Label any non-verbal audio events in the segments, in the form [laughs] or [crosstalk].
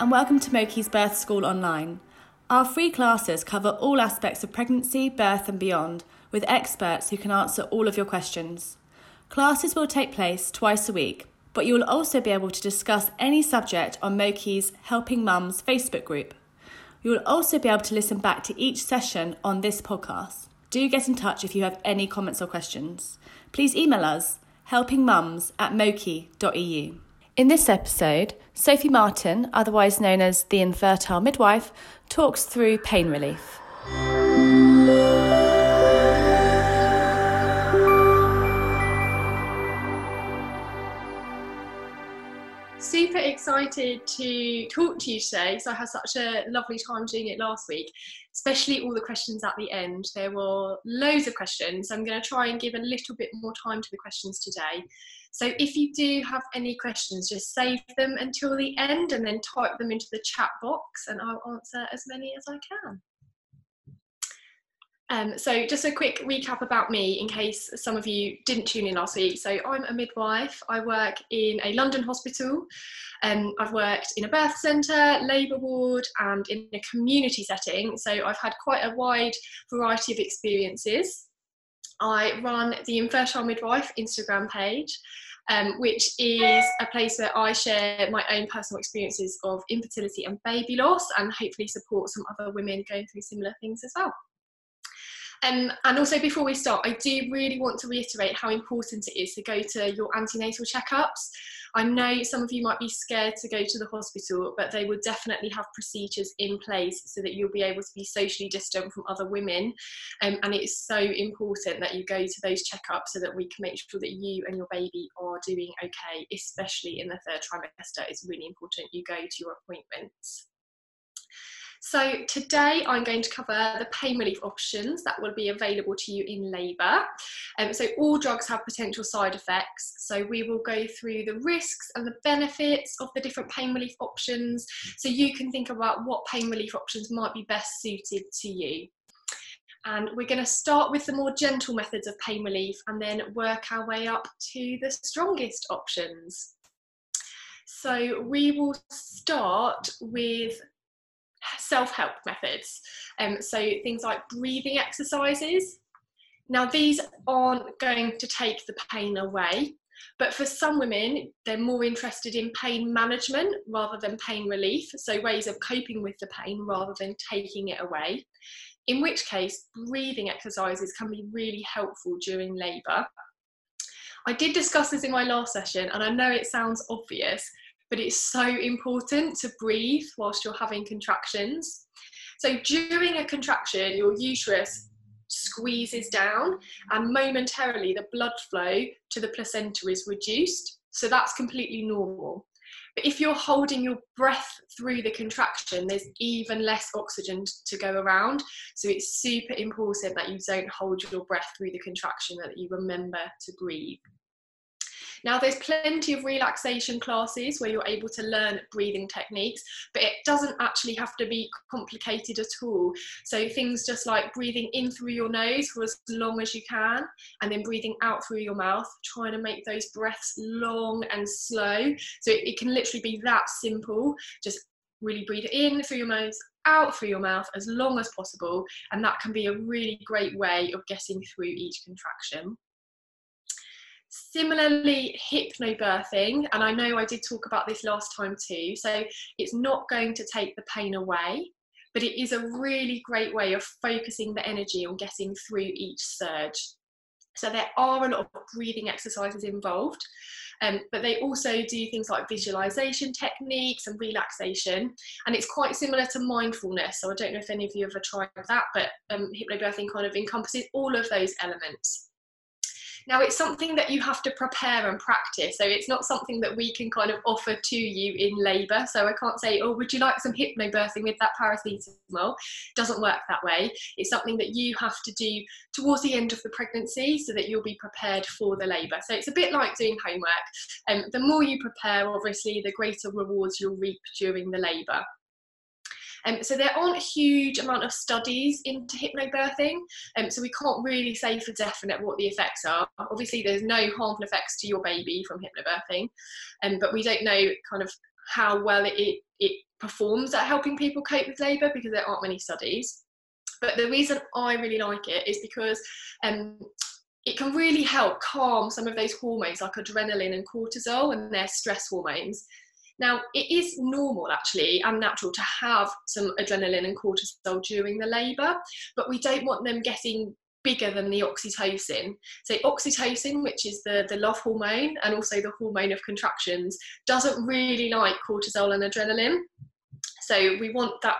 and welcome to moKee's Birth School Online. Our free classes cover all aspects of pregnancy, birth, and beyond, with experts who can answer all of your questions. Classes will take place twice a week, but you will also be able to discuss any subject on moKee's Helping Mums Facebook group. You will also be able to listen back to each session on this podcast. Do get in touch if you have any comments or questions. Please email us helpingmums at moki.eu. In this episode, Sophie Martin, otherwise known as the infertile midwife, talks through pain relief. Super excited to talk to you today. So I had such a lovely time doing it last week, especially all the questions at the end. There were loads of questions. I'm going to try and give a little bit more time to the questions today. So if you do have any questions, just save them until the end and then type them into the chat box and I'll answer as many as I can. Um, so just a quick recap about me in case some of you didn't tune in last week. So I'm a midwife. I work in a London hospital. Um, I've worked in a birth centre, labour ward and in a community setting. So I've had quite a wide variety of experiences. I run the Infertile Midwife Instagram page, um, which is a place where I share my own personal experiences of infertility and baby loss and hopefully support some other women going through similar things as well. Um, and also, before we start, I do really want to reiterate how important it is to go to your antenatal checkups. I know some of you might be scared to go to the hospital, but they will definitely have procedures in place so that you'll be able to be socially distant from other women. Um, and it is so important that you go to those checkups so that we can make sure that you and your baby are doing okay, especially in the third trimester. It's really important you go to your appointments. So today I'm going to cover the pain relief options that will be available to you in labour. Um, so all drugs have potential side effects. So we will go through the risks and the benefits of the different pain relief options so you can think about what pain relief options might be best suited to you. And we're going to start with the more gentle methods of pain relief and then work our way up to the strongest options. So we will start with self help methods. Um, so things like breathing exercises. Now, these aren't going to take the pain away, but for some women, they're more interested in pain management rather than pain relief. So, ways of coping with the pain rather than taking it away. In which case, breathing exercises can be really helpful during labour. I did discuss this in my last session, and I know it sounds obvious, but it's so important to breathe whilst you're having contractions. So during a contraction, your uterus squeezes down and momentarily the blood flow to the placenta is reduced. So that's completely normal. But if you're holding your breath through the contraction, there's even less oxygen to go around. So it's super important that you don't hold your breath through the contraction, that you remember to breathe. Now, there's plenty of relaxation classes where you're able to learn breathing techniques, but it doesn't actually have to be complicated at all. So, things just like breathing in through your nose for as long as you can, and then breathing out through your mouth, trying to make those breaths long and slow. So, it, it can literally be that simple. Just really breathe in through your nose, out through your mouth as long as possible, and that can be a really great way of getting through each contraction. Similarly, hypnobirthing, and I know I did talk about this last time too, so it's not going to take the pain away, but it is a really great way of focusing the energy on getting through each surge. So there are a lot of breathing exercises involved, um, but they also do things like visualization techniques and relaxation. And it's quite similar to mindfulness. So I don't know if any of you ever tried that, but um, hypnobirthing kind of encompasses all of those elements. Now, it's something that you have to prepare and practice. So it's not something that we can kind of offer to you in labour. So I can't say, oh, would you like some hypnobirthing with that paracetamol? Doesn't work that way. It's something that you have to do towards the end of the pregnancy so that you'll be prepared for the labour. So it's a bit like doing homework. Um, the more you prepare, obviously, the greater rewards you'll reap during the labour. Um, so there aren't a huge amount of studies into hypnobirthing, um, so we can't really say for definite what the effects are. Obviously, there's no harmful effects to your baby from hypnobirthing, um, but we don't know kind of how well it, it, performs at helping people cope with labour because there aren't many studies. But the reason I really like it is because um, it can really help calm some of those hormones like adrenaline and cortisol and their stress hormones. Now, it is normal actually and natural to have some adrenaline and cortisol during the labour, but we don't want them getting bigger than the oxytocin. So oxytocin, which is the, the love hormone and also the hormone of contractions, doesn't really like cortisol and adrenaline. So we want that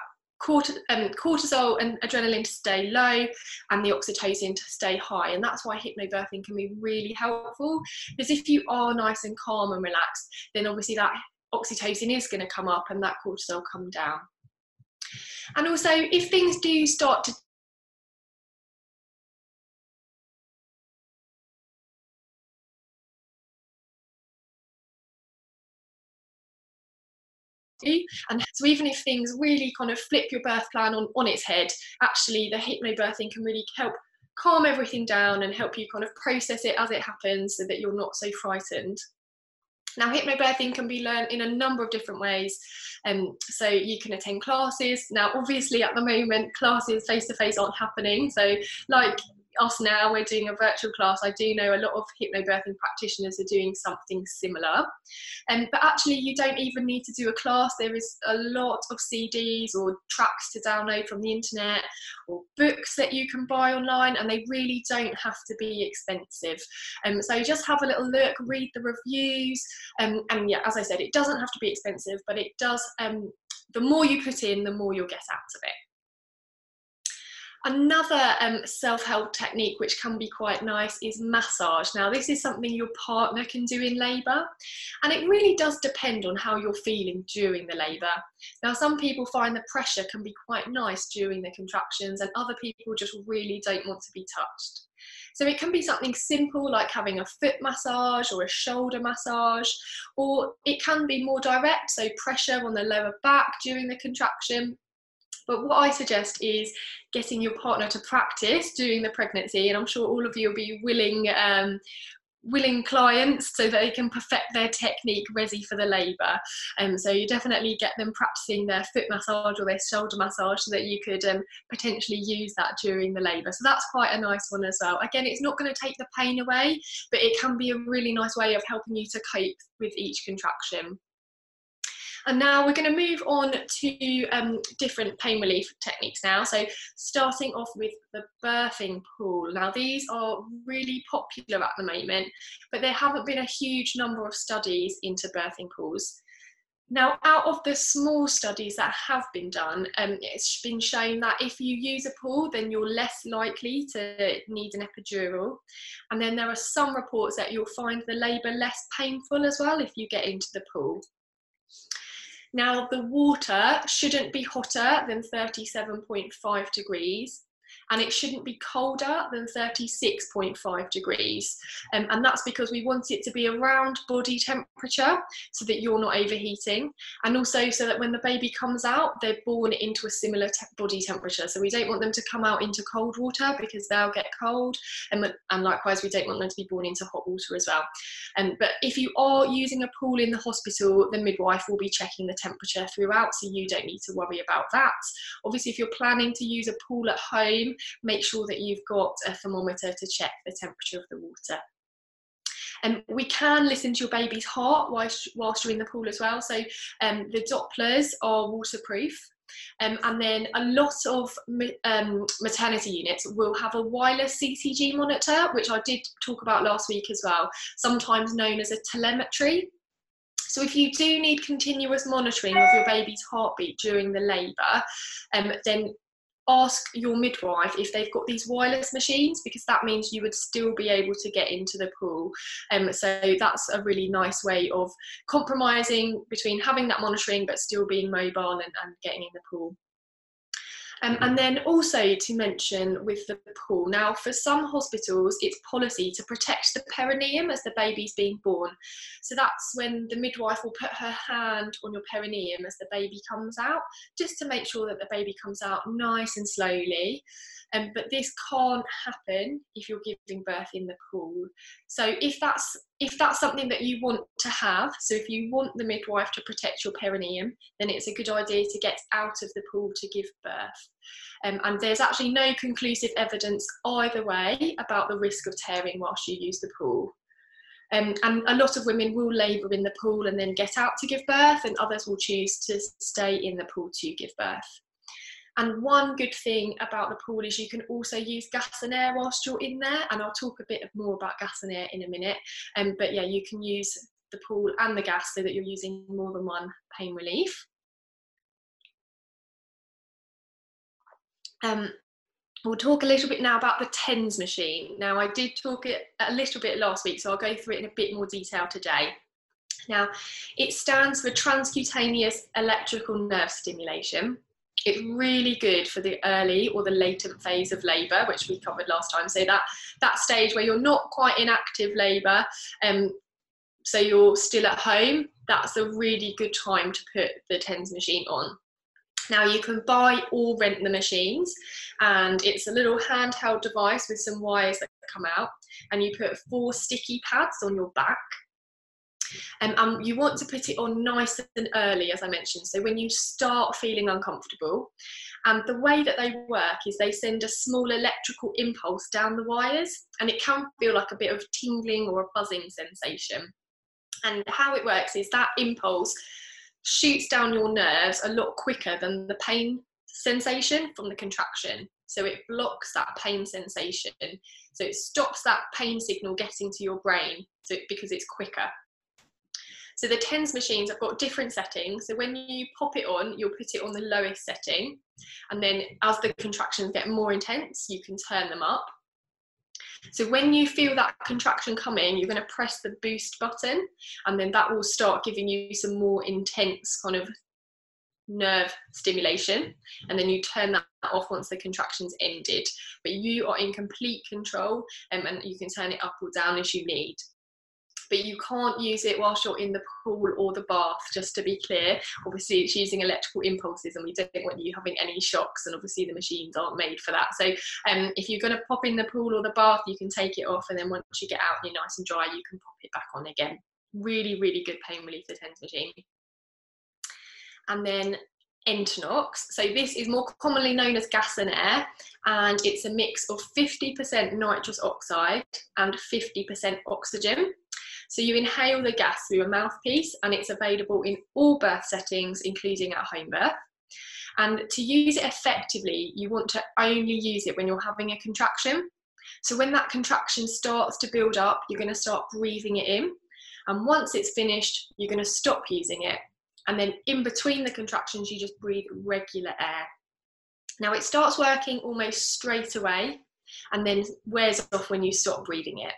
um, cortisol and adrenaline to stay low and the oxytocin to stay high. And that's why hypnobirthing can be really helpful. Because if you are nice and calm and relaxed, then obviously that oxytocin is going to come up and that cortisol come down. And also, if things do start to And so even if things really kind of flip your birth plan on, on its head, actually the hypnobirthing can really help calm everything down and help you kind of process it as it happens so that you're not so frightened. Now, hypnobirthing can be learned in a number of different ways. Um, so you can attend classes. Now, obviously, at the moment, classes face to face aren't happening. So, like us now, we're doing a virtual class. I do know a lot of hypnobirthing practitioners are doing something similar. Um, but actually, you don't even need to do a class. There is a lot of CDs or tracks to download from the internet or books that you can buy online, and they really don't have to be expensive. Um, so just have a little look, read the reviews, um, and yeah, as I said, it doesn't have to be expensive, but it does. Um, the more you put in, the more you'll get out of it. Another um, self help technique which can be quite nice is massage. Now, this is something your partner can do in labour, and it really does depend on how you're feeling during the labour. Now, some people find the pressure can be quite nice during the contractions, and other people just really don't want to be touched. So it can be something simple like having a foot massage or a shoulder massage, or it can be more direct, so pressure on the lower back during the contraction, but what I suggest is getting your partner to practice during the pregnancy, and I'm sure all of you will be willing. Um, willing clients so that they can perfect their technique ready for the labour. Um, so you definitely get them practicing their foot massage or their shoulder massage so that you could um, potentially use that during the labour. So that's quite a nice one as well. Again, it's not going to take the pain away, but it can be a really nice way of helping you to cope with each contraction. And now we're going to move on to um, different pain relief techniques now. So starting off with the birthing pool. Now these are really popular at the moment, but there haven't been a huge number of studies into birthing pools. Now, out of the small studies that have been done, um, it's been shown that if you use a pool, then you're less likely to need an epidural. And then there are some reports that you'll find the labour less painful as well if you get into the pool. Now, the water shouldn't be hotter than 37.5 degrees and it shouldn't be colder than 36.5 degrees. Um, and that's because we want it to be around body temperature so that you're not overheating, and also so that when the baby comes out, they're born into a similar te- body temperature. So we don't want them to come out into cold water because they'll get cold, and, and likewise, we don't want them to be born into hot water as well. Um, but if you are using a pool in the hospital, the midwife will be checking the temperature throughout, so you don't need to worry about that. Obviously, if you're planning to use a pool at home, make sure that you've got a thermometer to check the temperature of the water. Um, we can listen to your baby's heart whilst, you're in the pool as well. So um, the Dopplers are waterproof. Um, and then a lot of um, maternity units will have a wireless CTG monitor, which I did talk about last week as well, sometimes known as a telemetry. So if you do need continuous monitoring of your baby's heartbeat during the labour, um, then ask your midwife if they've got these wireless machines because that means you would still be able to get into the pool. Um, so that's a really nice way of compromising between having that monitoring but still being mobile and, and getting in the pool. Um, and then also to mention with the pool, now for some hospitals, it's policy to protect the perineum as the baby's being born. So that's when the midwife will put her hand on your perineum as the baby comes out, just to make sure that the baby comes out nice and slowly. Um, but this can't happen if you're giving birth in the pool. So if that's if that's something that you want to have, so if you want the midwife to protect your perineum, then it's a good idea to get out of the pool to give birth. Um, and there's actually no conclusive evidence either way about the risk of tearing whilst you use the pool. Um, and a lot of women will labour in the pool and then get out to give birth, and others will choose to stay in the pool to give birth. And one good thing about the pool is you can also use gas and air whilst you're in there. And I'll talk a bit more about gas and air in a minute. Um, but yeah, you can use the pool and the gas so that you're using more than one pain relief. Um, we'll talk a little bit now about the TENS machine. Now, I did talk it a little bit last week, so I'll go through it in a bit more detail today. Now, it stands for transcutaneous electrical nerve stimulation. It's really good for the early or the latent phase of labour, which we covered last time. So that that stage where you're not quite in active labour, um, so you're still at home. That's a really good time to put the TENS machine on. Now you can buy or rent the machines, and it's a little handheld device with some wires that come out, and you put four sticky pads on your back. Um, and you want to put it on nice and early, as I mentioned. So when you start feeling uncomfortable, and the way that they work is they send a small electrical impulse down the wires, and it can feel like a bit of tingling or a buzzing sensation. And how it works is that impulse shoots down your nerves a lot quicker than the pain sensation from the contraction. So it blocks that pain sensation. So it stops that pain signal getting to your brain so because it's quicker. So the TENS machines have got different settings. So when you pop it on, you'll put it on the lowest setting. And then as the contractions get more intense, you can turn them up. So when you feel that contraction coming, you're going to press the boost button, and then that will start giving you some more intense kind of nerve stimulation. And then you turn that off once the contractions ended. But you are in complete control, um, and you can turn it up or down as you need but you can't use it whilst you're in the pool or the bath, just to be clear. Obviously, it's using electrical impulses, and we don't want you having any shocks, and obviously, the machines aren't made for that. So, um, if you're going to pop in the pool or the bath, you can take it off, and then once you get out and you're nice and dry, you can pop it back on again. Really, really good pain relief, the TENS machine. And then Entonox. So this is more commonly known as gas and air, and it's a mix of 50% nitrous oxide and 50% oxygen. So you inhale the gas through a mouthpiece and it's available in all birth settings, including at home birth. And to use it effectively, you want to only use it when you're having a contraction. So when that contraction starts to build up, you're going to start breathing it in. And once it's finished, you're going to stop using it. And then in between the contractions, you just breathe regular air. Now it starts working almost straight away and then wears off when you stop breathing it.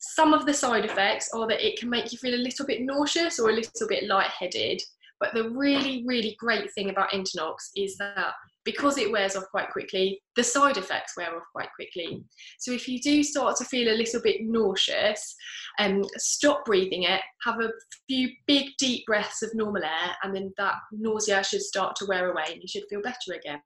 Some of the side effects are that it can make you feel a little bit nauseous or a little bit lightheaded. But the really, really great thing about Entonox is that because it wears off quite quickly, the side effects wear off quite quickly. So if you do start to feel a little bit nauseous, um, stop breathing it, have a few big deep breaths of normal air, and then that nausea should start to wear away and you should feel better again.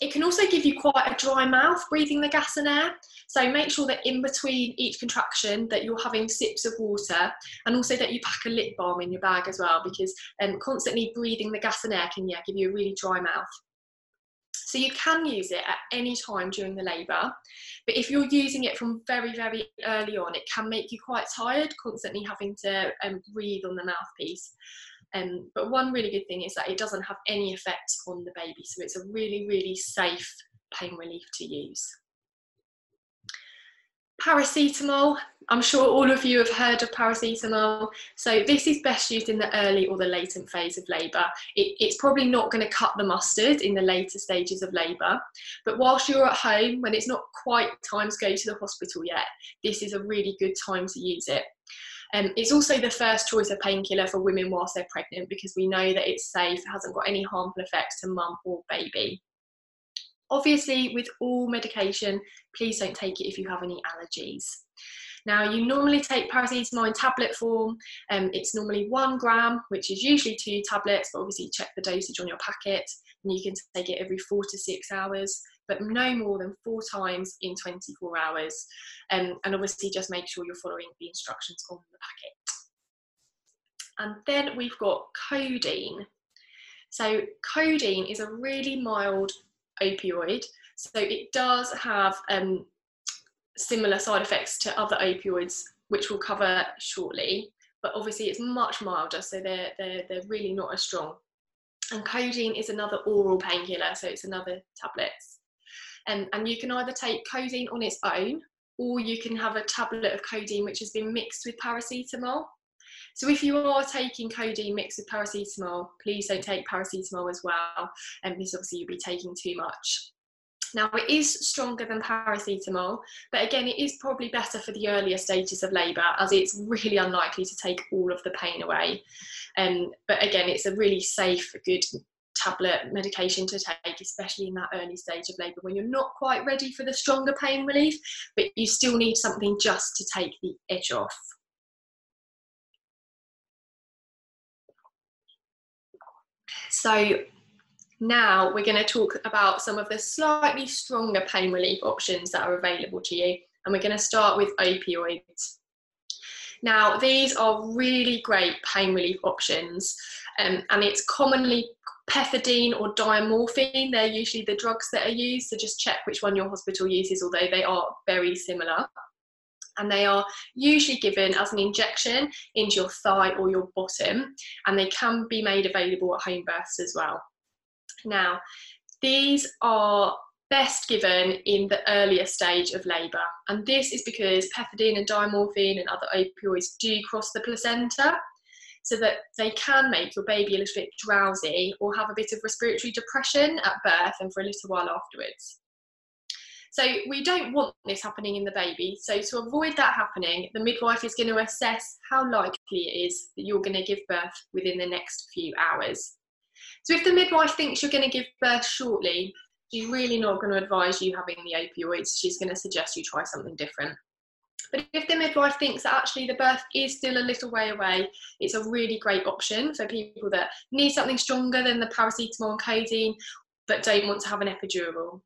It can also give you quite a dry mouth breathing the gas and air. So make sure that in between each contraction that you're having sips of water and also that you pack a lip balm in your bag as well because um, constantly breathing the gas and air can yeah, give you a really dry mouth. So you can use it at any time during the labour, but if you're using it from very, very early on, it can make you quite tired, constantly having to um, breathe on the mouthpiece. Um, but one really good thing is that it doesn't have any effect on the baby, so it's a really, really safe pain relief to use. Paracetamol, I'm sure all of you have heard of paracetamol. So this is best used in the early or the latent phase of labour. It, it's probably not going to cut the mustard in the later stages of labour, but whilst you're at home, when it's not quite time to go to the hospital yet, this is a really good time to use it. Um, it's also the first choice of painkiller for women whilst they're pregnant because we know that it's safe, it hasn't got any harmful effects to mum or baby. Obviously, with all medication, please don't take it if you have any allergies. Now, you normally take paracetamol in tablet form. Um, it's normally one gram, which is usually two tablets, but obviously check the dosage on your packet. And you can take it every four to six hours. But no more than four times in 24 hours. Um, and obviously, just make sure you're following the instructions on the packet. And then we've got codeine. So, codeine is a really mild opioid. So, it does have um, similar side effects to other opioids, which we'll cover shortly. But obviously, it's much milder, so they're, they're, they're really not as strong. And codeine is another oral painkiller, so it's another tablets. Um, and you can either take codeine on its own, or you can have a tablet of codeine which has been mixed with paracetamol. So if you are taking codeine mixed with paracetamol, please don't take paracetamol as well, and um, because obviously you'll be taking too much. Now, it is stronger than paracetamol, but again, it is probably better for the earlier stages of labour as it's really unlikely to take all of the pain away. Um, but again, it's a really safe, good tablet medication to take, especially in that early stage of labour when you're not quite ready for the stronger pain relief, but you still need something just to take the edge off. So now we're going to talk about some of the slightly stronger pain relief options that are available to you. And we're going to start with opioids. Now, these are really great pain relief options, um, and it's commonly pethidine or diamorphine. They're usually the drugs that are used, so just check which one your hospital uses, although they are very similar. And they are usually given as an injection into your thigh or your bottom, and they can be made available at home births as well. Now, these are best given in the earlier stage of labour, and this is because pethidine and diamorphine and other opioids do cross the placenta, so that they can make your baby a little bit drowsy or have a bit of respiratory depression at birth and for a little while afterwards. So we don't want this happening in the baby. So to avoid that happening, the midwife is going to assess how likely it is that you're going to give birth within the next few hours. So if the midwife thinks you're going to give birth shortly, she's really not going to advise you having the opioids. She's going to suggest you try something different. But if the midwife thinks that actually the birth is still a little way away, it's a really great option for people that need something stronger than the paracetamol and codeine, but don't want to have an epidural.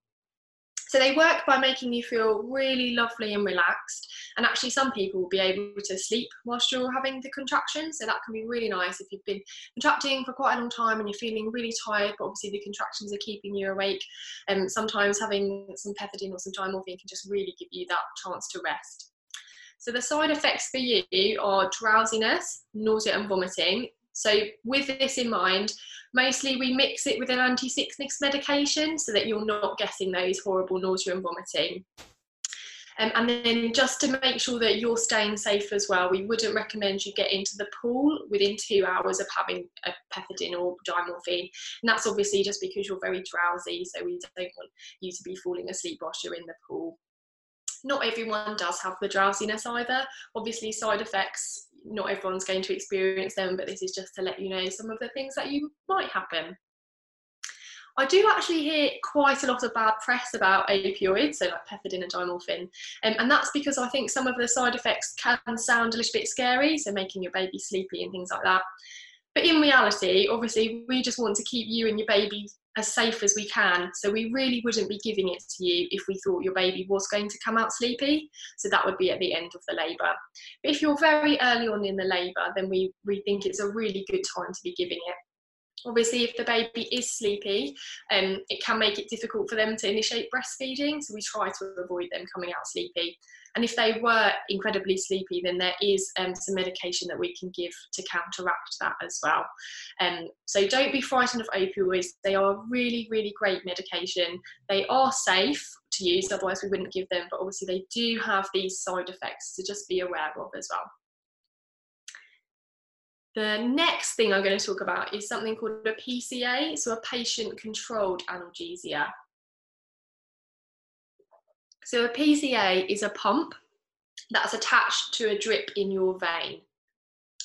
So they work by making you feel really lovely and relaxed. And actually, some people will be able to sleep whilst you're having the contractions. So that can be really nice if you've been contracting for quite a long time and you're feeling really tired, but obviously the contractions are keeping you awake. And sometimes having some pethidine or some diamorphine can just really give you that chance to rest. So the side effects for you are drowsiness, nausea, and vomiting. So, with this in mind, mostly we mix it with an anti sickness medication so that you're not getting those horrible nausea and vomiting. Um, and then just to make sure that you're staying safe as well, we wouldn't recommend you get into the pool within two hours of having a pethidine or diamorphine. And that's obviously just because you're very drowsy, so we don't want you to be falling asleep whilst you're in the pool. Not everyone does have the drowsiness either. Obviously, side effects not everyone's going to experience them, but this is just to let you know some of the things that you might happen. I do actually hear quite a lot of bad press about opioids, so like pethidine and diamorphine, um, and that's because I think some of the side effects can sound a little bit scary, so making your baby sleepy and things like that. But in reality, obviously, we just want to keep you and your baby as safe as we can. So we really wouldn't be giving it to you if we thought your baby was going to come out sleepy. So that would be at the end of the labour. But if you're very early on in the labour, then we, we think it's a really good time to be giving it. Obviously, if the baby is sleepy, um, it can make it difficult for them to initiate breastfeeding. So we try to avoid them coming out sleepy. And if they were incredibly sleepy, then there is um, some medication that we can give to counteract that as well. Um, so don't be frightened of opioids. They are really, really great medication. They are safe to use, otherwise we wouldn't give them. But obviously they do have these side effects to just be aware of as well. The next thing I'm going to talk about is something called a PCA, so a patient controlled analgesia. So a PCA is a pump that's attached to a drip in your vein.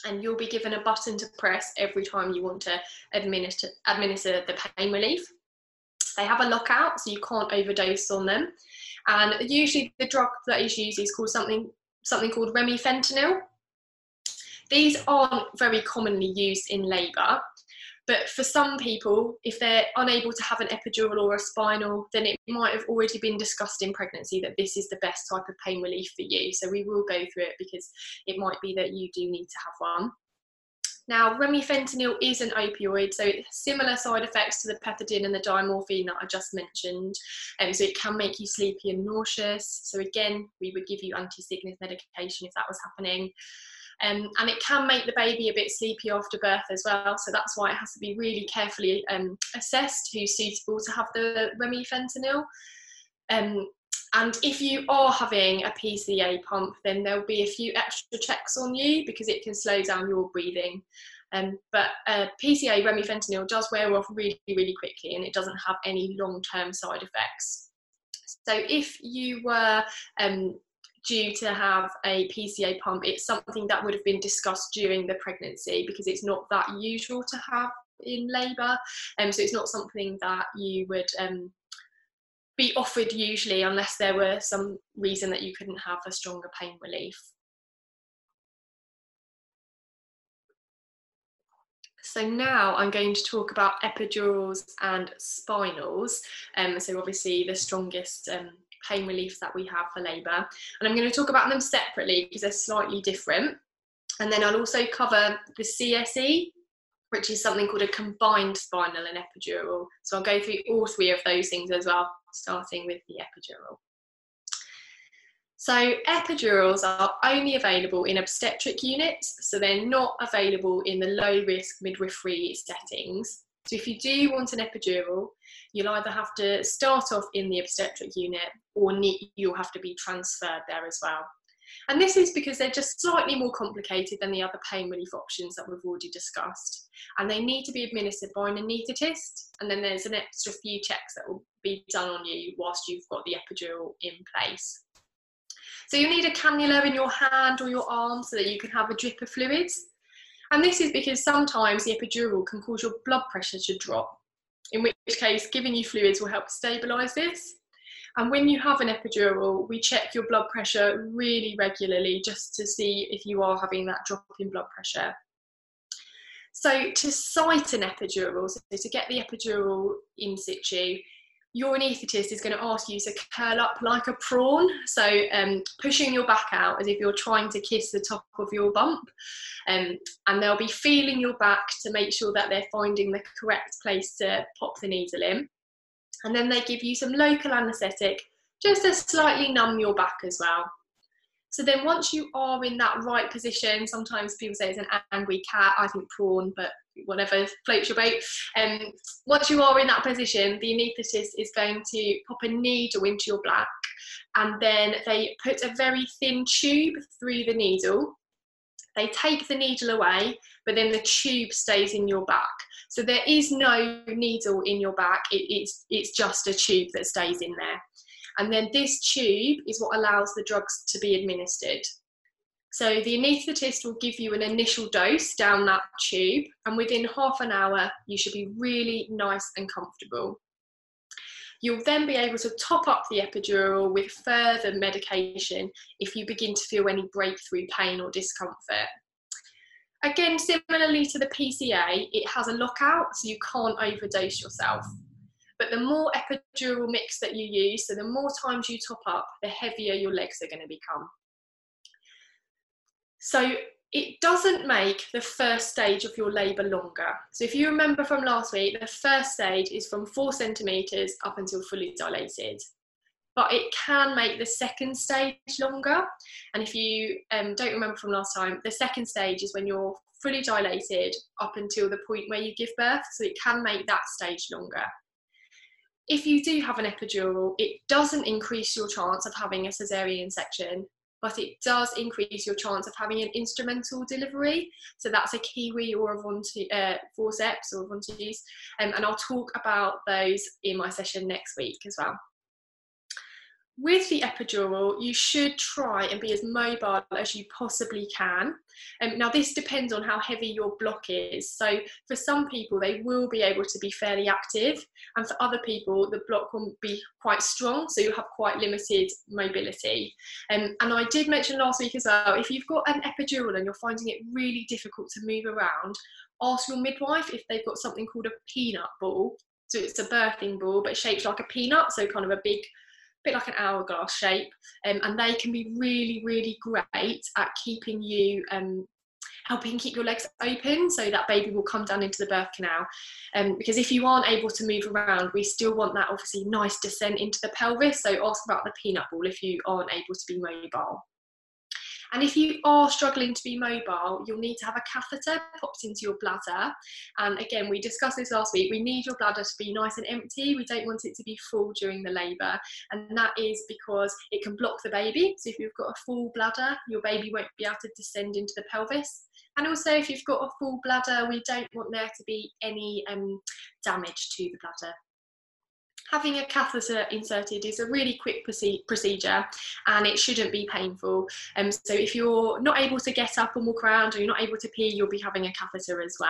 And you'll be given a button to press every time you want to administer, administer the pain relief. They have a lockout, so you can't overdose on them. And usually the drug that is used is called something, something called remifentanil. These aren't very commonly used in labour, but for some people, if they're unable to have an epidural or a spinal, then it might have already been discussed in pregnancy that this is the best type of pain relief for you. So we will go through it because it might be that you do need to have one. Now, remifentanil is an opioid, so similar side effects to the pethidine and the diamorphine that I just mentioned. Um, so it can make you sleepy and nauseous. So again, we would give you anti-sickness medication if that was happening. Um, and it can make the baby a bit sleepy after birth as well. So that's why it has to be really carefully um, assessed who's suitable to have the remifentanil. Um, and if you are having a PCA pump, then there'll be a few extra checks on you because it can slow down your breathing. Um, but uh, PCA remifentanil does wear off really, really quickly and it doesn't have any long term side effects. So if you were um, due to have a PCA pump, it's something that would have been discussed during the pregnancy because it's not that usual to have in labour. Um, so it's not something that you would um, be offered usually unless there were some reason that you couldn't have a stronger pain relief. So now I'm going to talk about epidurals and spinals. Um, so obviously the strongest um, pain relief that we have for labour. And I'm going to talk about them separately because they're slightly different. And then I'll also cover the CSE, which is something called a combined spinal and epidural. So I'll go through all three of those things as well, starting with the epidural. So epidurals are only available in obstetric units, so they're not available in the low risk midwifery settings. So if you do want an epidural, you'll either have to start off in the obstetric unit or need, you'll have to be transferred there as well. And this is because they're just slightly more complicated than the other pain relief options that we've already discussed. And they need to be administered by an anaesthetist, and then there's an extra few checks that will be done on you whilst you've got the epidural in place. So you need a cannula in your hand or your arm so that you can have a drip of fluids. And this is because sometimes the epidural can cause your blood pressure to drop, in which case giving you fluids will help stabilise this. And when you have an epidural, we check your blood pressure really regularly just to see if you are having that drop in blood pressure. So to site an epidural, so to get the epidural in situ, your anaesthetist is going to ask you to curl up like a prawn, so um, pushing your back out as if you're trying to kiss the top of your bump. Um, and they'll be feeling your back to make sure that they're finding the correct place to pop the needle in and then they give you some local anaesthetic just to slightly numb your back as well. So then once you are in that right position, sometimes people say it's an angry cat, I think prawn, but whatever floats your boat. Um, once you are in that position, the anaesthetist is going to pop a needle into your back and then they put a very thin tube through the needle. They take the needle away, but then the tube stays in your back. So there is no needle in your back, it, it's, it's just a tube that stays in there. And then this tube is what allows the drugs to be administered. So the anaesthetist will give you an initial dose down that tube, and within half an hour, you should be really nice and comfortable. You'll then be able to top up the epidural with further medication if you begin to feel any breakthrough pain or discomfort. Again, similarly to the PCA, it has a lockout, so you can't overdose yourself. But the more epidural mix that you use, so the more times you top up, the heavier your legs are going to become. So it doesn't make the first stage of your labour longer. So if you remember from last week, the first stage is from four centimetres up until fully dilated but it can make the second stage longer. And if you um, don't remember from last time, the second stage is when you're fully dilated up until the point where you give birth, so it can make that stage longer. If you do have an epidural, it doesn't increase your chance of having a cesarean section, but it does increase your chance of having an instrumental delivery. So that's a Kiwi or a uh, forceps or ventouse, um, and I'll talk about those in my session next week as well. With the epidural, you should try and be as mobile as you possibly can. Um, now, this depends on how heavy your block is. So, for some people, they will be able to be fairly active, and for other people, the block will be quite strong, so you'll have quite limited mobility. Um, and I did mention last week as well if you've got an epidural and you're finding it really difficult to move around, ask your midwife if they've got something called a peanut ball. So, it's a birthing ball, but shaped like a peanut, so kind of a big bit like an hourglass shape, um, and they can be really, really great at keeping you. Um, helping keep your legs open so that baby will come down into the birth canal. Um, because if you aren't able to move around, we still want that obviously nice descent into the pelvis. So ask about the peanut ball if you aren't able to be mobile. And if you are struggling to be mobile, you'll need to have a catheter popped into your bladder. And again, we discussed this last week. We need your bladder to be nice and empty. We don't want it to be full during the labour. And that is because it can block the baby. So if you've got a full bladder, your baby won't be able to descend into the pelvis. And also, if you've got a full bladder, we don't want there to be any um, damage to the bladder having a catheter inserted is a really quick procedure and it shouldn't be painful. Um, so if you're not able to get up and walk around or you're not able to pee, you'll be having a catheter as well.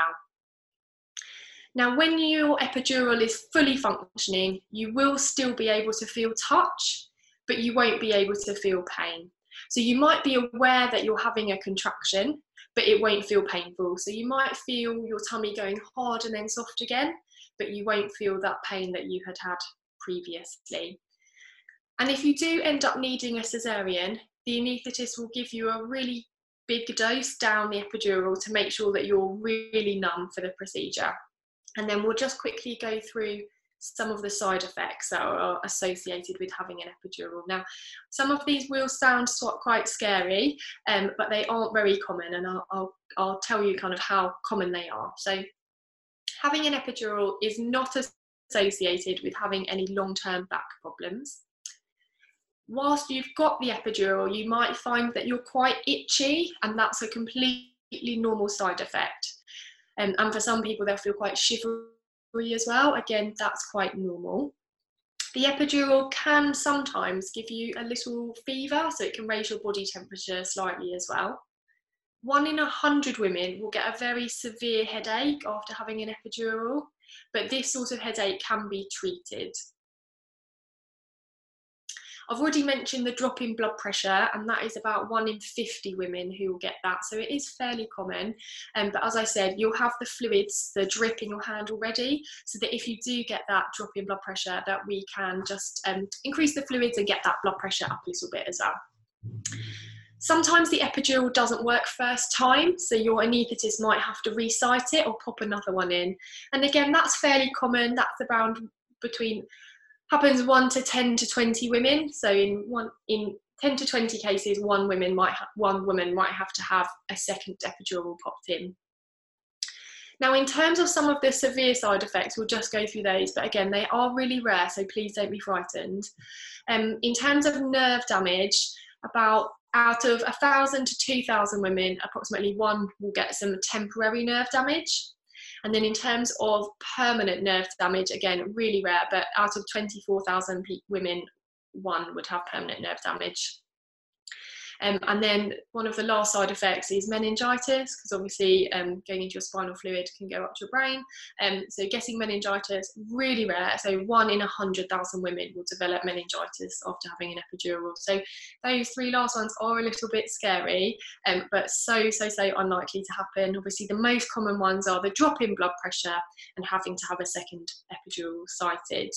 Now, when your epidural is fully functioning, you will still be able to feel touch, but you won't be able to feel pain. So you might be aware that you're having a contraction, but it won't feel painful. So you might feel your tummy going hard and then soft again, but you won't feel that pain that you had had previously. And if you do end up needing a cesarean, the anaesthetist will give you a really big dose down the epidural to make sure that you're really numb for the procedure. And then we'll just quickly go through some of the side effects that are associated with having an epidural. Now, some of these will sound quite scary, um, but they aren't very common, and I'll, I'll, I'll tell you kind of how common they are. So, having an epidural is not associated with having any long-term back problems. Whilst you've got the epidural, you might find that you're quite itchy, and that's a completely normal side effect. Um, and for some people, they'll feel quite shivery as well. Again, that's quite normal. The epidural can sometimes give you a little fever, so it can raise your body temperature slightly as well one in a hundred women will get a very severe headache after having an epidural, but this sort of headache can be treated. I've already mentioned the drop in blood pressure, and that is about one in 50 women who will get that. So it is fairly common. Um, but as I said, you'll have the fluids, the drip in your hand already, so that if you do get that drop in blood pressure, that we can just um, increase the fluids and get that blood pressure up a little bit as well. Sometimes the epidural doesn't work first time, so your anaesthetist might have to resite it or pop another one in. And again, that's fairly common. That's around between happens one to 10 to 20 women. So in one in 10 to 20 cases, one woman might ha- one woman might have to have a second epidural popped in. Now, in terms of some of the severe side effects, we'll just go through those, but again, they are really rare, so please don't be frightened. Um, in terms of nerve damage, about out of 1,000 to 2,000 women, approximately one will get some temporary nerve damage. And then in terms of permanent nerve damage, again, really rare, but out of 24,000 women, one would have permanent nerve damage. Um, and then one of the last side effects is meningitis, because obviously um, going into your spinal fluid can go up to your brain. Um, so getting meningitis, really rare. So one in a 100,000 women will develop meningitis after having an epidural. So those three last ones are a little bit scary, um, but so, so, so unlikely to happen. Obviously the most common ones are the drop in blood pressure and having to have a second epidural sited.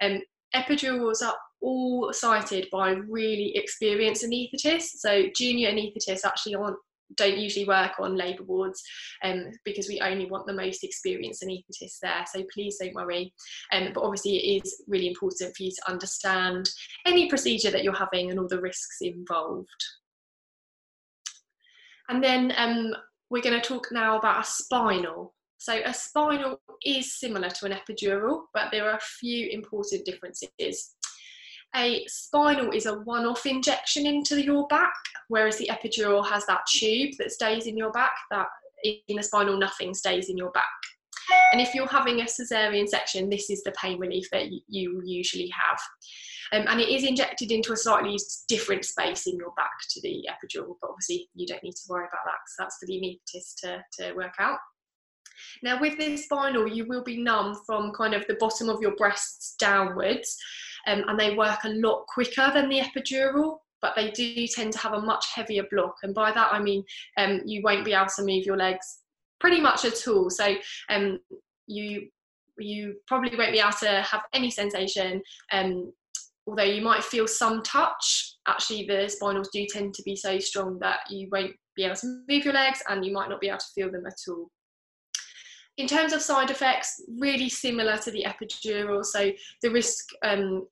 Um, epidurals are all sited by really experienced anaesthetists. So junior anaesthetists actually aren't don't usually work on labour wards um, because we only want the most experienced anaesthetists there. So please don't worry. Um, but obviously, it is really important for you to understand any procedure that you're having and all the risks involved. And then um, we're going to talk now about a spinal. So a spinal is similar to an epidural, but there are a few important differences. A spinal is a one off injection into your back, whereas the epidural has that tube that stays in your back, that in a spinal, nothing stays in your back. And if you're having a cesarean section, this is the pain relief that you usually have. Um, and it is injected into a slightly different space in your back to the epidural, but obviously you don't need to worry about that because that's for the anaesthetist to, to work out. Now, with this spinal, you will be numb from kind of the bottom of your breasts downwards, um, and they work a lot quicker than the epidural but they do tend to have a much heavier block. And by that, I mean um, you won't be able to move your legs pretty much at all. So um, you you probably won't be able to have any sensation. Um, although you might feel some touch, actually the spinals do tend to be so strong that you won't be able to move your legs and you might not be able to feel them at all. In terms of side effects, really similar to the epidural. So the risk um,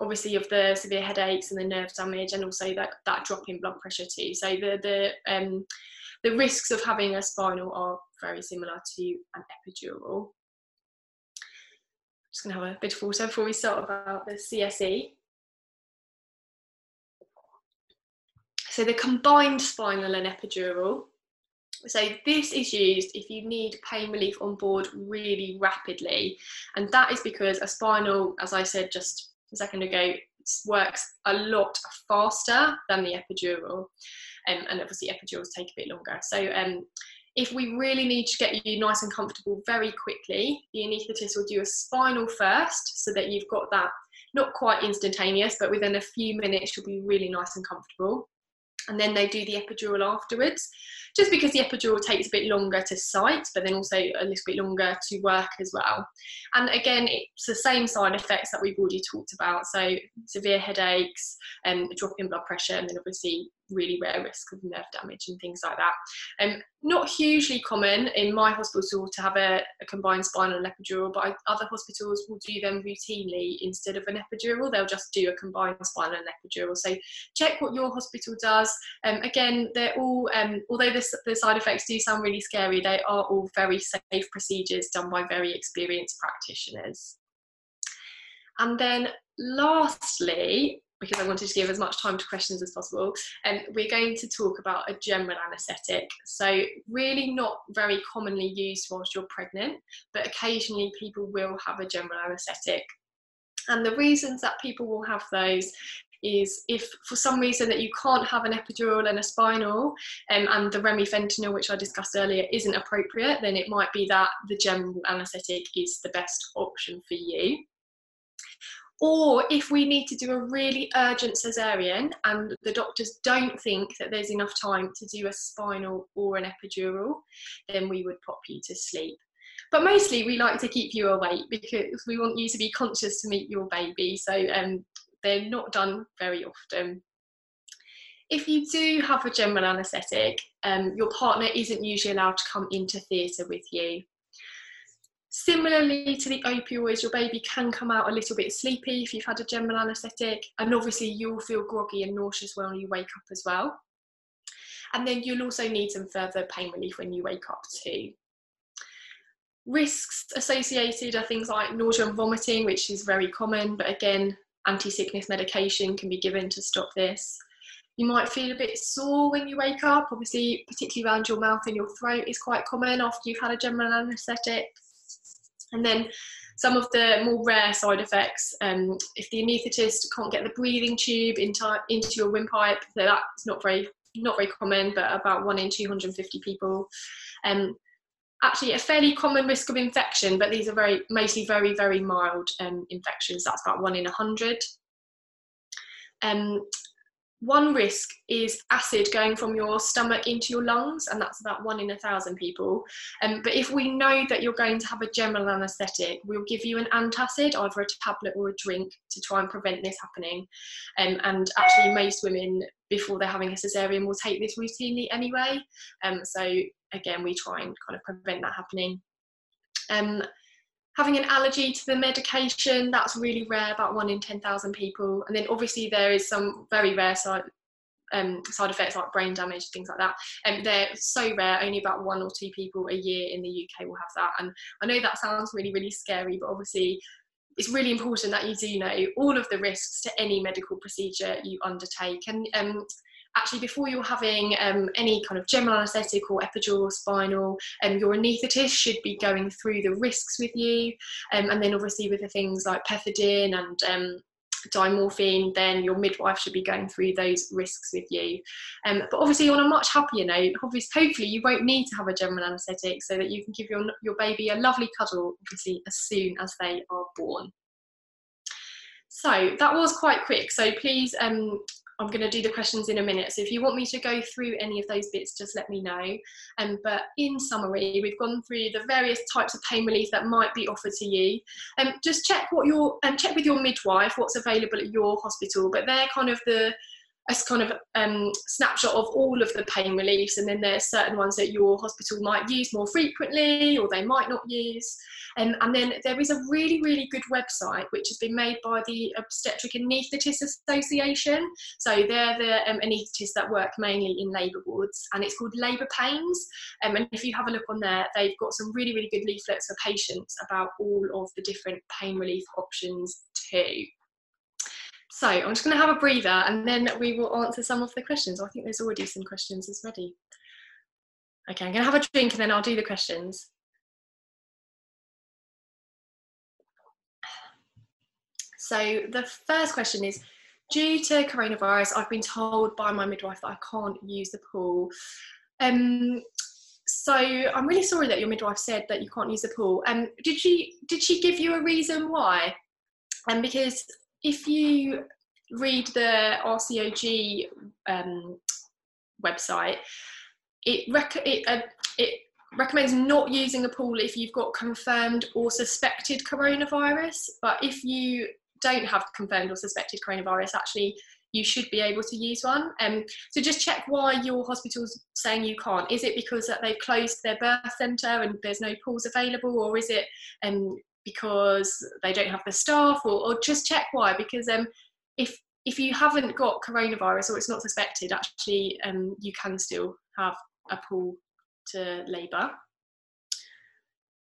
obviously of the severe headaches and the nerve damage and also that, that drop in blood pressure too. So the, the, um, the risks of having a spinal are very similar to an epidural. Just going to have a bit of water before we start about the CSE. So the combined spinal and epidural. So this is used if you need pain relief on board really rapidly. And that is because a spinal, as I said just a second ago works a lot faster than the epidural. Um, and obviously epidurals take a bit longer. So um, if we really need to get you nice and comfortable very quickly the anaesthetist will do a spinal first so that you've got that not quite instantaneous but within a few minutes you'll be really nice and comfortable and then they do the epidural afterwards. Just because the epidural takes a bit longer to site but then also a little bit longer to work as well. And again it's the same side effects that we've already talked about. So severe headaches and um, blood pressure and then obviously really rare risk of nerve damage and things like that. Um, not hugely common in my hospital to have a, a combined spinal and epidural, but I, other hospitals will do them routinely instead of an epidural. They'll just do a combined spinal and epidural. So check what your hospital does. Um, again, they're all, um, although the, the side effects do sound really scary, they are all very safe procedures done by very experienced practitioners. And then lastly, because I wanted to give as much time to questions as possible. And we're going to talk about a general anaesthetic. So, really not very commonly used whilst you're pregnant, but occasionally people will have a general anaesthetic. And the reasons that people will have those is if for some reason that you can't have an epidural and a spinal um, and the remifentanil which i discussed earlier isn't appropriate then it might be that the general anaesthetic is the best option for you or if we need to do a really urgent cesarean and the doctors don't think that there's enough time to do a spinal or an epidural, then we would pop you to sleep. But mostly we like to keep you awake because we want you to be conscious to meet your baby. So um, they're not done very often. If you do have a general anaesthetic, um, your partner isn't usually allowed to come into theatre with you. Similarly to the opioids, your baby can come out a little bit sleepy if you've had a general anaesthetic, and obviously you'll feel groggy and nauseous when you wake up as well. And then you'll also need some further pain relief when you wake up too. Risks associated are things like nausea and vomiting, which is very common, but again, anti sickness medication can be given to stop this. You might feel a bit sore when you wake up, obviously, particularly around your mouth and your throat is quite common after you've had a general anaesthetic. And then some of the more rare side effects, um, if the anaesthetist can't get the breathing tube into, into your windpipe, that's not very not very common, but about one in 250 people. Um, actually, a fairly common risk of infection, but these are very mostly very very mild um, infections. That's about one in 100. Um, one risk is acid going from your stomach into your lungs, and that's about one in a thousand people. Um, but if we know that you're going to have a general anaesthetic, we'll give you an antacid, either a tablet or a drink, to try and prevent this happening. Um, and actually, most women, before they're having a cesarean, will take this routinely anyway. Um, so again, we try and kind of prevent that happening. Um, having an allergy to the medication that's really rare about one in 10,000 people. And then obviously there is some very rare side um, side effects like brain damage things like that. And they're so rare only about one or two people a year in the UK will have that. And I know that sounds really really scary but obviously it's really important that you do know all of the risks to any medical procedure you undertake. And um, actually before you're having um, any kind of general anaesthetic or epidural or spinal, um, your anaesthetist should be going through the risks with you, um, and then obviously with the things like pethidine and um, diamorphine, then your midwife should be going through those risks with you. Um, but obviously, on a much happier note, obviously, hopefully, you won't need to have a general anaesthetic so that you can give your, your baby a lovely cuddle, obviously, as soon as they are born. So that was quite quick. So please um, I'm going to do the questions in a minute. So if you want me to go through any of those bits, just let me know. Um, but in summary, we've gone through the various types of pain relief that might be offered to you. Um, just check what your and um, check with your midwife what's available at your hospital. But they're kind of the a kind of um, snapshot of all of the pain reliefs, and then there's certain ones that your hospital might use more frequently or they might not use. Um, and then there is a really, really good website which has been made by the Obstetric Anaesthetists Association. So they're the um, anaesthetists that work mainly in labour wards, and it's called Labour Pains. Um, and if you have a look on there, they've got some really, really good leaflets for patients about all of the different pain relief options too. So I'm just going to have a breather and then we will answer some of the questions. I think there's already some questions as ready. Okay, I'm going to have a drink and then I'll do the questions. So the first question is, due to coronavirus, I've been told by my midwife that I can't use the pool. Um, so I'm really sorry that your midwife said that you can't use the pool. Um, did she did she give you a reason why? And um, because if you read the RCOG um, website, it, rec- it, uh, it recommends not using a pool if you've got confirmed or suspected coronavirus. But if you don't have confirmed or suspected coronavirus, actually, you should be able to use one. Um, so just check why your hospital's saying you can't. Is it because that they've closed their birth centre and there's no pools available, or is it um, because they don't have the staff or, or just check why because um, if if you haven't got coronavirus or it's not suspected actually um, you can still have a pool to labour.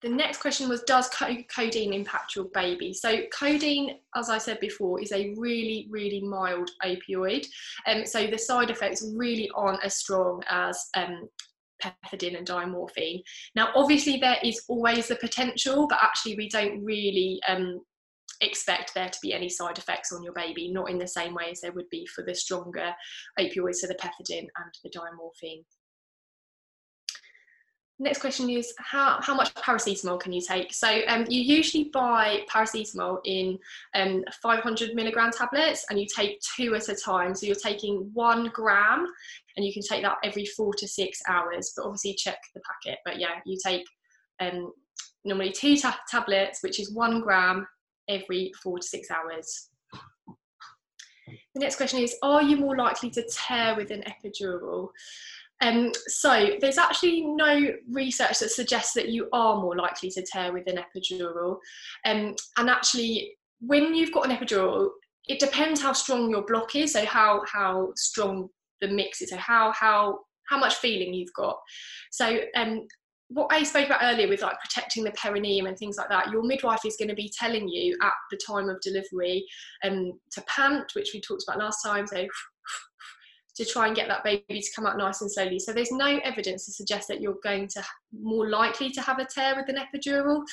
The next question was does codeine impact your baby? So codeine as i said before is a really really mild opioid. Um, so the side effects really aren't as strong as um, pethidine and diamorphine. Now, obviously, there is always the potential, but actually, we don't really um, expect there to be any side effects on your baby, not in the same way as there would be for the stronger opioids, so the pethidine and the diamorphine. Next question is how, how much paracetamol can you take? So um, you usually buy paracetamol in um, 500 milligram tablets and you take two at a time. So you're taking one gram and you can take that every four to six hours, but obviously check the packet. But yeah, you take um, normally two ta tablets, which is one gram every four to six hours. The next question is, are you more likely to tear with an epidural? Um, so there's actually no research that suggests that you are more likely to tear with an epidural. Um, and actually, when you've got an epidural, it depends how strong your block is, so how how strong the mix is, so how how how much feeling you've got. So um, what I spoke about earlier with like protecting the perineum and things like that, your midwife is going to be telling you at the time of delivery um, to pant, which we talked about last time. So to try and get that baby to come out nice and slowly. So there's no evidence to suggest that you're going to more likely to have a tear with an epidural.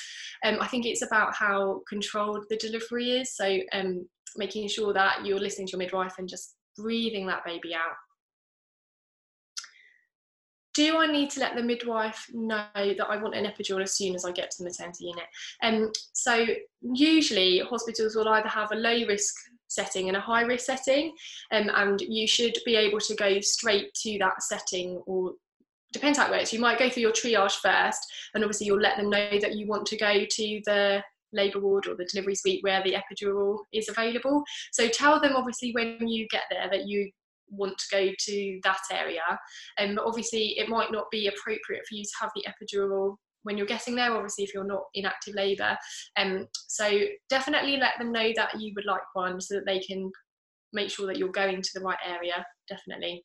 Um, I think it's about how controlled the delivery is. So um, making sure that you're listening to your midwife and just breathing that baby out do I need to let the midwife know that I want an epidural as soon as I get to the maternity unit? Um, so usually hospitals will either have a low risk setting and a high risk setting, um, and you should be able to go straight to that setting or depends how it works. You might go through your triage first, and obviously you'll let them know that you want to go to the labour ward or the delivery suite where the epidural is available. So tell them obviously when you get there that you want to go to that area. Um, obviously, it might not be appropriate for you to have the epidural when you're getting there, obviously, if you're not in active labour. Um, so definitely let them know that you would like one so that they can make sure that you're going to the right area, definitely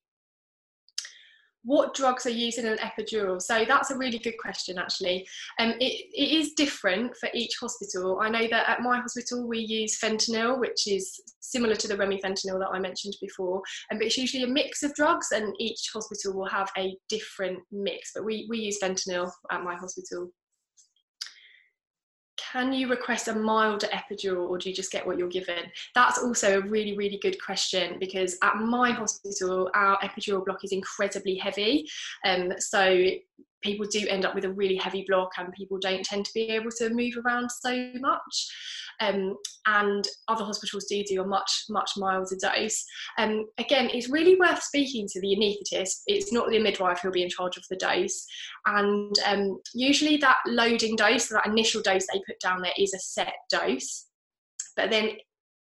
what drugs are used in an epidural? So that's a really good question, actually. Um, it, it is different for each hospital. I know that at my hospital we use fentanyl, which is similar to the remifentanil that I mentioned before, um, but it's usually a mix of drugs, and each hospital will have a different mix. But we, we use fentanyl at my hospital. Can you request a milder epidural or do you just get what you're given? That's also a really, really good question because at my hospital, our epidural block is incredibly heavy. Um, so people do end up with a really heavy block and people don't tend to be able to move around so much. Um, and other hospitals do do a much, much milder dose. Um, again, it's really worth speaking to the anaesthetist. It's not the midwife who'll be in charge of the dose. And um, usually that loading dose, that initial dose they put down there is a set dose. But then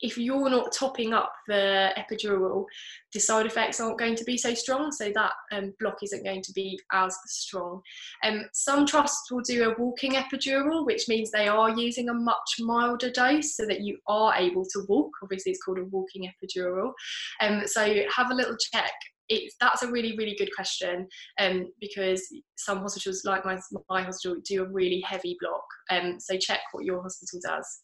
if you're not topping up the epidural, the side effects aren't going to be so strong, so that um, block isn't going to be as strong. Um, some trusts will do a walking epidural, which means they are using a much milder dose so that you are able to walk. Obviously, it's called a walking epidural. Um, so have a little check that's a really really good question um, because some hospitals like my, my hospital do a really heavy block um, so check what your hospital does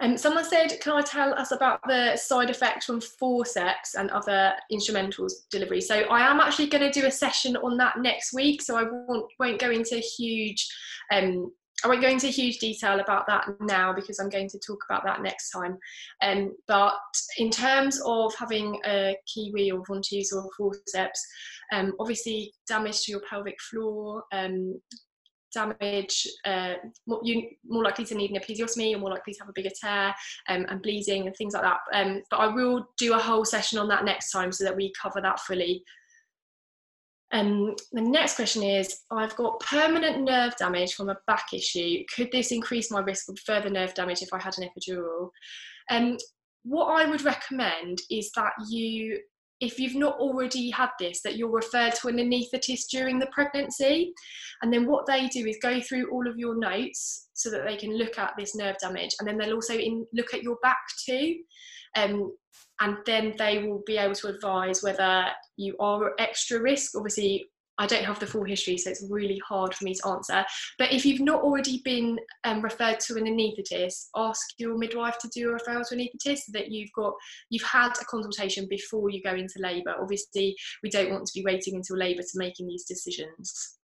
Um, someone said, can I tell us about the side effects from forceps and other instrumentals delivery? So I am actually going to do a session on that next week. So I won't, won't go into huge, um, I won't go into huge detail about that now because I'm going to talk about that next time. Um, but in terms of having a kiwi or ventouse or forceps, um, obviously damage to your pelvic floor, um, damage, uh, more, you more likely to need an episiotomy, you're more likely to have a bigger tear um, and bleeding and things like that. Um, but I will do a whole session on that next time so that we cover that fully. Um, the next question is I've got permanent nerve damage from a back issue. Could this increase my risk of further nerve damage if I had an epidural? Um, what I would recommend is that you if you've not already had this, that you're referred to an anaesthetist during the pregnancy. And then what they do is go through all of your notes so that they can look at this nerve damage. And then they'll also in, look at your back too. Um, and then they will be able to advise whether you are at extra risk. Obviously, I don't have the full history, so it's really hard for me to answer. But if you've not already been um, referred to an anaesthetist, ask your midwife to do a referral to an anaesthetist so that you've got you've had a consultation before you go into labour. Obviously, we don't want to be waiting until labour to making these decisions.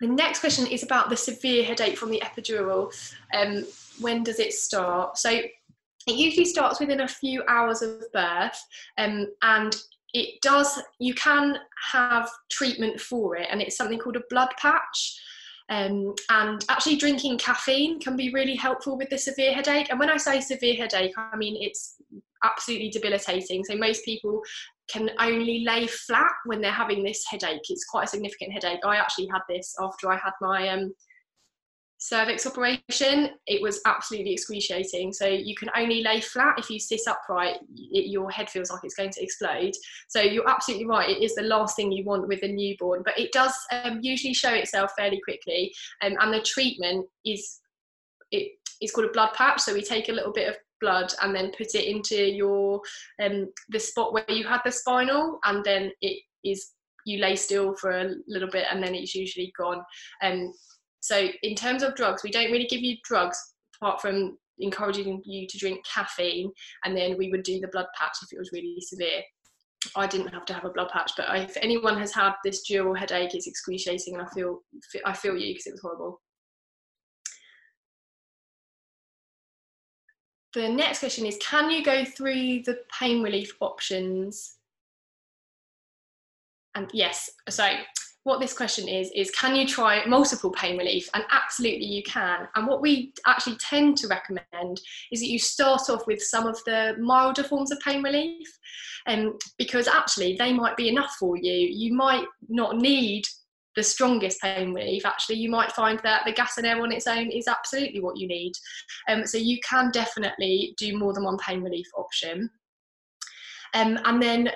The next question is about the severe headache from the epidural. Um, when does it start? So it usually starts within a few hours of birth um, and it does you can have treatment for it and it's something called a blood patch. Um, and actually drinking caffeine can be really helpful with the severe headache. And when i say severe headache i mean it's absolutely debilitating. So most people can only lay flat when they're having this headache. It's quite a significant headache. I actually had this after i had my um, cervix operation, it was absolutely excruciating. So you can only lay flat. If you sit upright, it, your head feels like it's going to explode. So you're absolutely right. It is the last thing you want with a newborn, but it does um, usually show itself fairly quickly. Um, and the treatment is it, it's called a blood patch. So we take a little bit of blood and then put it into your um, the spot where you had the spinal, and then it is you lay still for a little bit and then it's usually gone. Um, so in terms of drugs, we don't really give you drugs apart from encouraging you to drink caffeine, and then we would do the blood patch if it was really severe. I didn't have to have a blood patch, but if anyone has had this dural headache, it's excruciating, and I feel I feel you because it was horrible. The next question is, can you go through the pain relief options? And yes, so what this question is is can you try multiple pain relief? And absolutely you can. And what we actually tend to recommend is that you start off with some of the milder forms of pain relief um, because actually they might be enough for you. You might not need the strongest pain relief. Actually you might find that the gas and air on its own is absolutely what you need. Um, so you can definitely do more than one pain relief option. Um, and then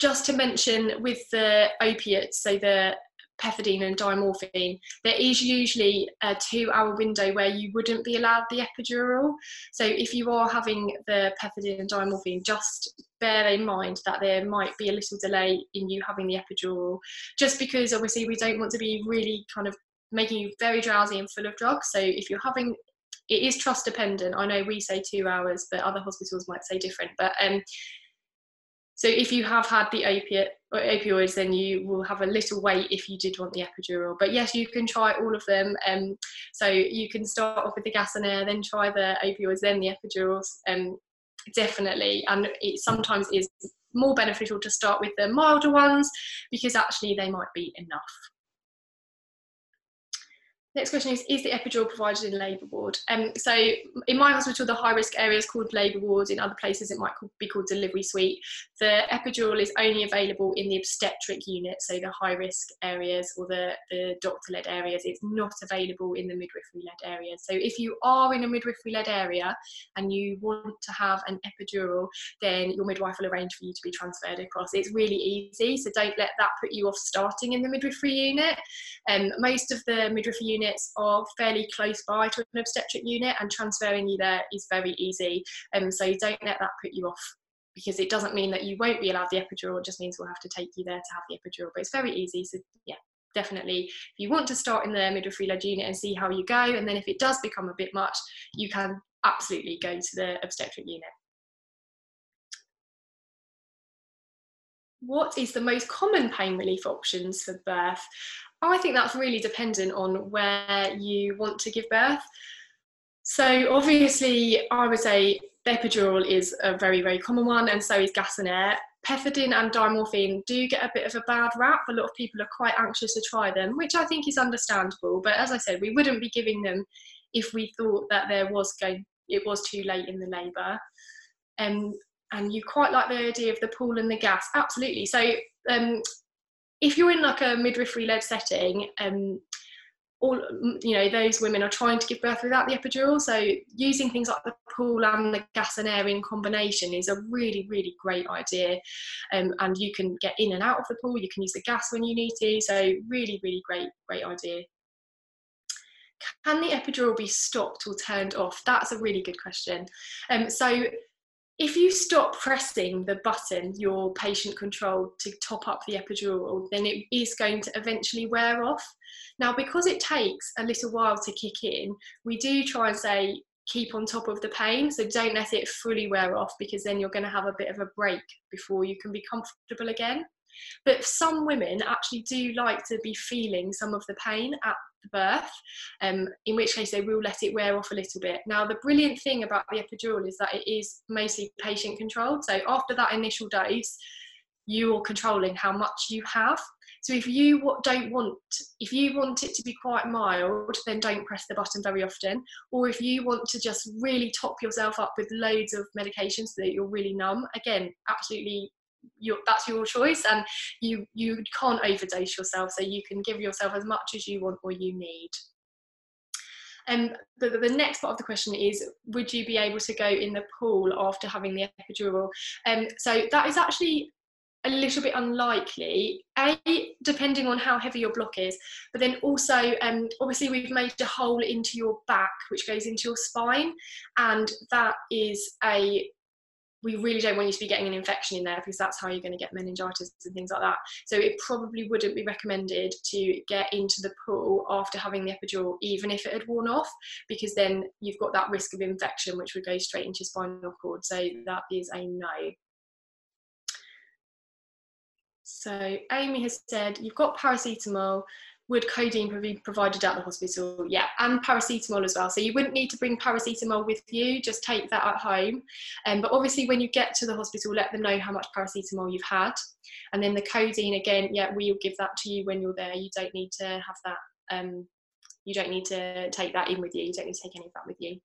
just to mention with the opiates, so the pethidine and diamorphine, there is usually a two hour window where you wouldn't be allowed the epidural. So if you are having the pethidine and diamorphine, just bear in mind that there might be a little delay in you having the epidural, just because obviously we don't want to be really kind of making you very drowsy and full of drugs. So if you're having it is trust dependent. I know we say two hours, but other hospitals might say different. But um, so if you have had the opiate or opioids, then you will have a little wait if you did want the epidural. But yes, you can try all of them. Um, so you can start off with the gas and air, then try the opioids, then the epidurals. Um, definitely, and it sometimes is more beneficial to start with the milder ones because actually they might be enough. Next question is, is the epidural provided in labour ward? Um, so in my hospital, the high risk area is called labour ward. In other places, it might be called delivery suite. The epidural is only available in the obstetric unit, so the high risk areas or the, the doctor led areas. It's not available in the midwifery led areas. So if you are in a midwifery led area and you want to have an epidural, then your midwife will arrange for you to be transferred across. It's really easy, so don't let that put you off starting in the midwifery unit. Um, most of the midwifery unit units are fairly close by to an obstetric unit, and transferring you there is very easy. Um, so don't let that put you off because it doesn't mean that you won't be allowed the epidural, it just means we'll have to take you there to have the epidural. But it's very easy. So, yeah, definitely. If you want to start in the midwifery led unit and see how you go, and then if it does become a bit much, you can absolutely go to the obstetric unit. What is the most common pain relief options for birth? I think that's really dependent on where you want to give birth. So obviously, I would say epidural is a very, very common one, and so is gas and air. Pethidine and diamorphine do get a bit of a bad rap. A lot of people are quite anxious to try them, which I think is understandable. But as I said, we wouldn't be giving them if we thought that there was going, it was too late in the labour. Um, and you quite like the idea of the pool and the gas, absolutely. So um, if you're in like a midwifery led setting, um, all you know those women are trying to give birth without the epidural. So using things like the pool and the gas and air in combination is a really really great idea. Um, and you can get in and out of the pool. You can use the gas when you need to. So really really great great idea. Can the epidural be stopped or turned off? That's a really good question. Um, so if you stop pressing the button your patient controlled to top up the epidural, then it is going to eventually wear off. Now, because it takes a little while to kick in, we do try and say keep on top of the pain. So don't let it fully wear off because then you're going to have a bit of a break before you can be comfortable again. But some women actually do like to be feeling some of the pain at the birth, um, in which case they will let it wear off a little bit. Now, the brilliant thing about the epidural is that it is mostly patient controlled. So after that initial dose, you're controlling how much you have. So if you don't want, if you want it to be quite mild, then don't press the button very often. Or if you want to just really top yourself up with loads of medication so that you're really numb, again, absolutely your, that's your choice and you you can't overdose yourself so you can give yourself as much as you want or you need. And the, the next part of the question is would you be able to go in the pool after having the epidural? Um, so that is actually a little bit unlikely. A depending on how heavy your block is but then also um, obviously we've made a hole into your back which goes into your spine and that is a we really don't want you to be getting an infection in there because that's how you're going to get meningitis and things like that. So it probably wouldn't be recommended to get into the pool after having the epidural, even if it had worn off, because then you've got that risk of infection, which would go straight into your spinal cord. So that is a no. So Amy has said, you've got paracetamol, would codeine be provided at the hospital? Yeah, and paracetamol as well. So you wouldn't need to bring paracetamol with you, just take that at home. Um, but obviously, when you get to the hospital, let them know how much paracetamol you've had. And then the codeine, again, yeah, we'll give that to you when you're there. You don't need to have that, um, you don't need to take that in with you. You don't need to take any of that with you.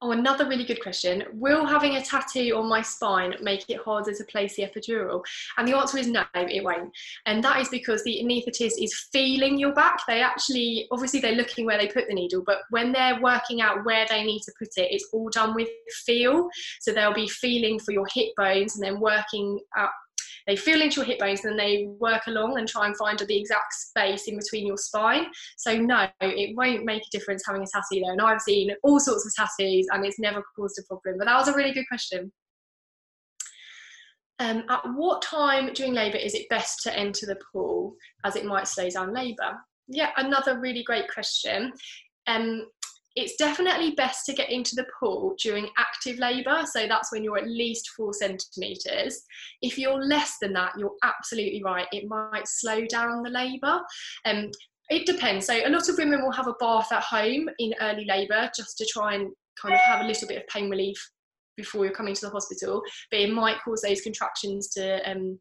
Oh, another really good question. Will having a tattoo on my spine make it harder to place the epidural? And the answer is no, it won't. And that is because the anaesthetist is feeling your back. They actually, obviously, they're looking where they put the needle, but when they're working out where they need to put it, it's all done with feel. So they'll be feeling for your hip bones and then working out they feel into your hip bones and they work along and try and find the exact space in between your spine. So no, it won't make a difference having a tattoo there. And I've seen all sorts of tattoos and it's never caused a problem. But that was a really good question. Um, at what time during labour is it best to enter the pool as it might slow down labour? Yeah, another really great question. Um, it's definitely best to get into the pool during active labour. So that's when you're at least four centimetres. If you're less than that, you're absolutely right. It might slow down the labour. Um, it depends. So a lot of women will have a bath at home in early labour just to try and kind of have a little bit of pain relief before you're coming to the hospital, but it might cause those contractions to um,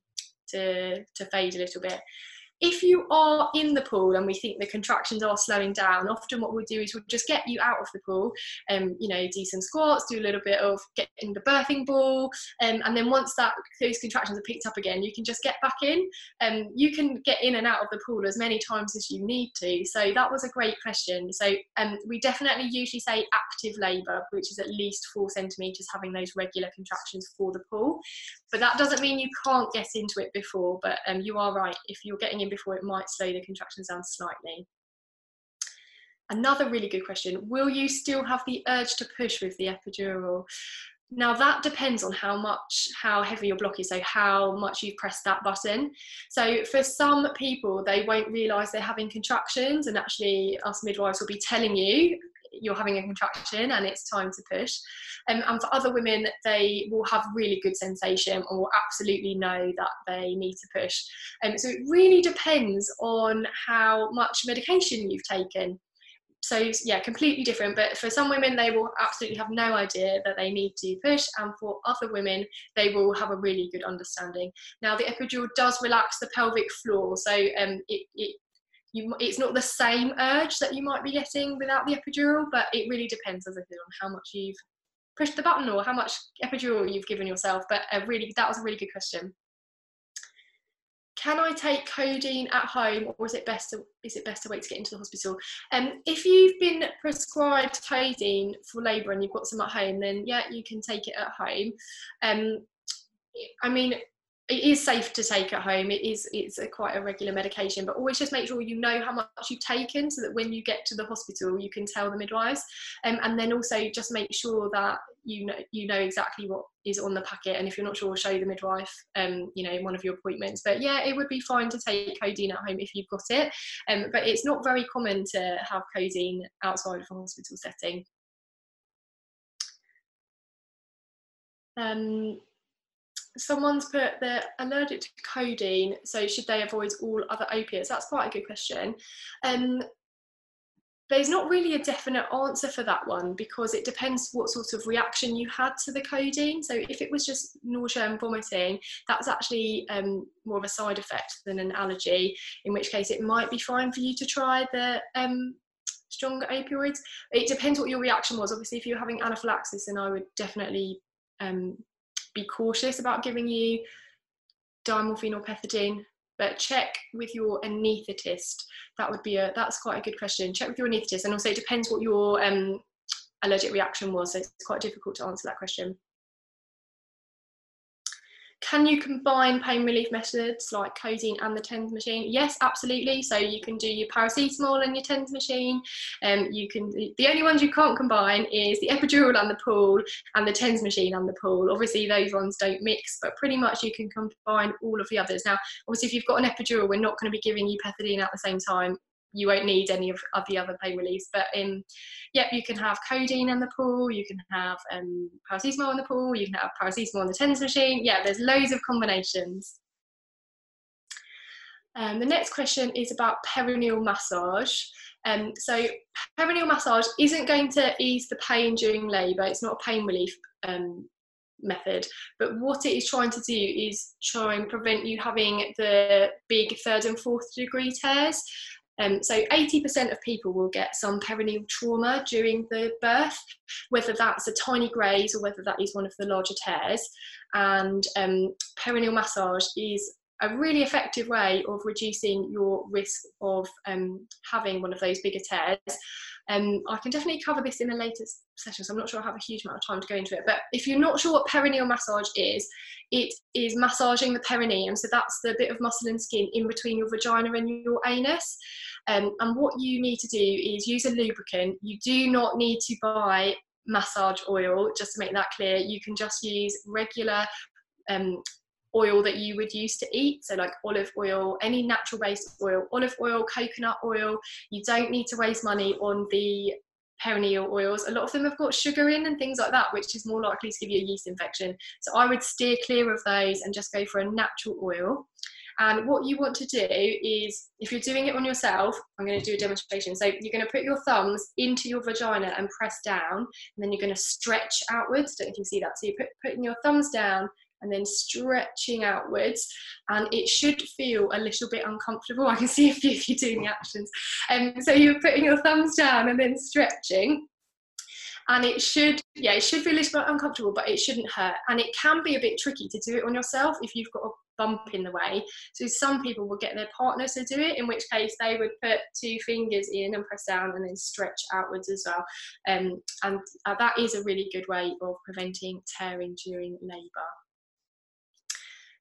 to to fade a little bit if you are in the pool and we think the contractions are slowing down, often what we'll do is we'll just get you out of the pool and um, you know do some squats, do a little bit of getting the birthing ball, um, and then once that those contractions are picked up again, you can just get back in. And um, you can get in and out of the pool as many times as you need to. So that was a great question. So um, we definitely usually say active labour, which is at least four centimetres, having those regular contractions for the pool. But that doesn't mean you can't get into it before. But um, you are right. If you're getting in before, it might slow the contractions down slightly. Another really good question Will you still have the urge to push with the epidural? Now that depends on how much, how heavy your block is, so how much you've pressed that button. So for some people, they won't realise they're having contractions, and actually, us midwives will be telling you you're having a contraction and it's time to push. Um, and for other women, they will have really good sensation and will absolutely know that they need to push. Um, so it really depends on how much medication you've taken. So yeah, completely different. But for some women, they will absolutely have no idea that they need to push, and for other women, they will have a really good understanding. Now, the epidural does relax the pelvic floor, so um, it, it you, it's not the same urge that you might be getting without the epidural, but it really depends, as I said, on how much you've pushed the button or how much epidural you've given yourself. But a really, that was a really good question. Can I take codeine at home, or is it best to is it best to wait to get into the hospital? Um, if you've been prescribed codeine for labour and you've got some at home, then yeah, you can take it at home. Um, I mean, it is safe to take at home. It is it's a quite a regular medication, but always just make sure you know how much you've taken, so that when you get to the hospital, you can tell the midwives. Um, and then also just make sure that you know you know exactly what is on the packet. And if you're not sure, show the midwife. Um, you know, in one of your appointments. But yeah, it would be fine to take codeine at home if you've got it. Um, but it's not very common to have codeine outside of a hospital setting. Um, someone's put they're allergic to codeine, so should they avoid all other opiates? That's quite a good question. Um, there's not really a definite answer for that one because it depends what sort of reaction you had to the codeine. So if it was just nausea and vomiting, that's actually um, more of a side effect than an allergy. In which case, it might be fine for you to try the um, stronger opioids. It depends what your reaction was. Obviously, if you're having anaphylaxis, then I would definitely um, be cautious about giving you diamorphine or pethidine but check with your anaesthetist. That would be a that's quite a good question. Check with your anaesthetist and also it depends what your um, allergic reaction was so it's quite difficult to answer that question can you combine pain relief methods like codeine and the TENS machine? Yes, absolutely. So you can do your paracetamol and your TENS machine. Um, you can. The only ones you can't combine is the epidural and the pool and the TENS machine and the pool. Obviously, those ones don't mix, but pretty much you can combine all of the others. Now, obviously, if you've got an epidural, we're not going to be giving you pethidine at the same time you won't need any of, of the other pain reliefs. But in, yep, you can have codeine in the pool, you can have um, paracetamol in the pool, you can have paracetamol in the TENS machine. Yeah, there's loads of combinations. Um, the next question is about perineal massage. Um, so perineal massage isn't going to ease the pain during labour. It's not a pain relief um, method, but what it is trying to do is try and prevent you having the big third and fourth degree tears. Um, so 80% of people will get some perineal trauma during the birth, whether that's a tiny graze or whether that is one of the larger tears. And um, perineal massage is a really effective way of reducing your risk of um, having one of those bigger tears. Um, I can definitely cover this in a later session, so I'm not sure I have a huge amount of time to go into it. But if you're not sure what perineal massage is, it is massaging the perineum. So that's the bit of muscle and skin in between your vagina and your anus. Um, and what you need to do is use a lubricant. You do not need to buy massage oil, just to make that clear. You can just use regular um, oil that you would use to eat. So, like olive oil, any natural based oil, olive oil, coconut oil. You don't need to waste money on the perineal oils, a lot of them have got sugar in and things like that, which is more likely to give you a yeast infection. So I would steer clear of those and just go for a natural oil. And what you want to do is, if you're doing it on yourself, I'm going to do a demonstration. So you're going to put your thumbs into your vagina and press down, and then you're going to stretch outwards. Don't know if you see that. So you're put, putting your thumbs down and then stretching outwards and it should feel a little bit uncomfortable. [laughs] I can see a few of you doing the actions. Um, so you're putting your thumbs down and then stretching and it should yeah it should feel a little bit uncomfortable but it shouldn't hurt. And it can be a bit tricky to do it on yourself if you've got a bump in the way. So some people will get their partner to do it in which case they would put two fingers in and press down and then stretch outwards as well. Um, and uh, that is a really good way of preventing tearing during labour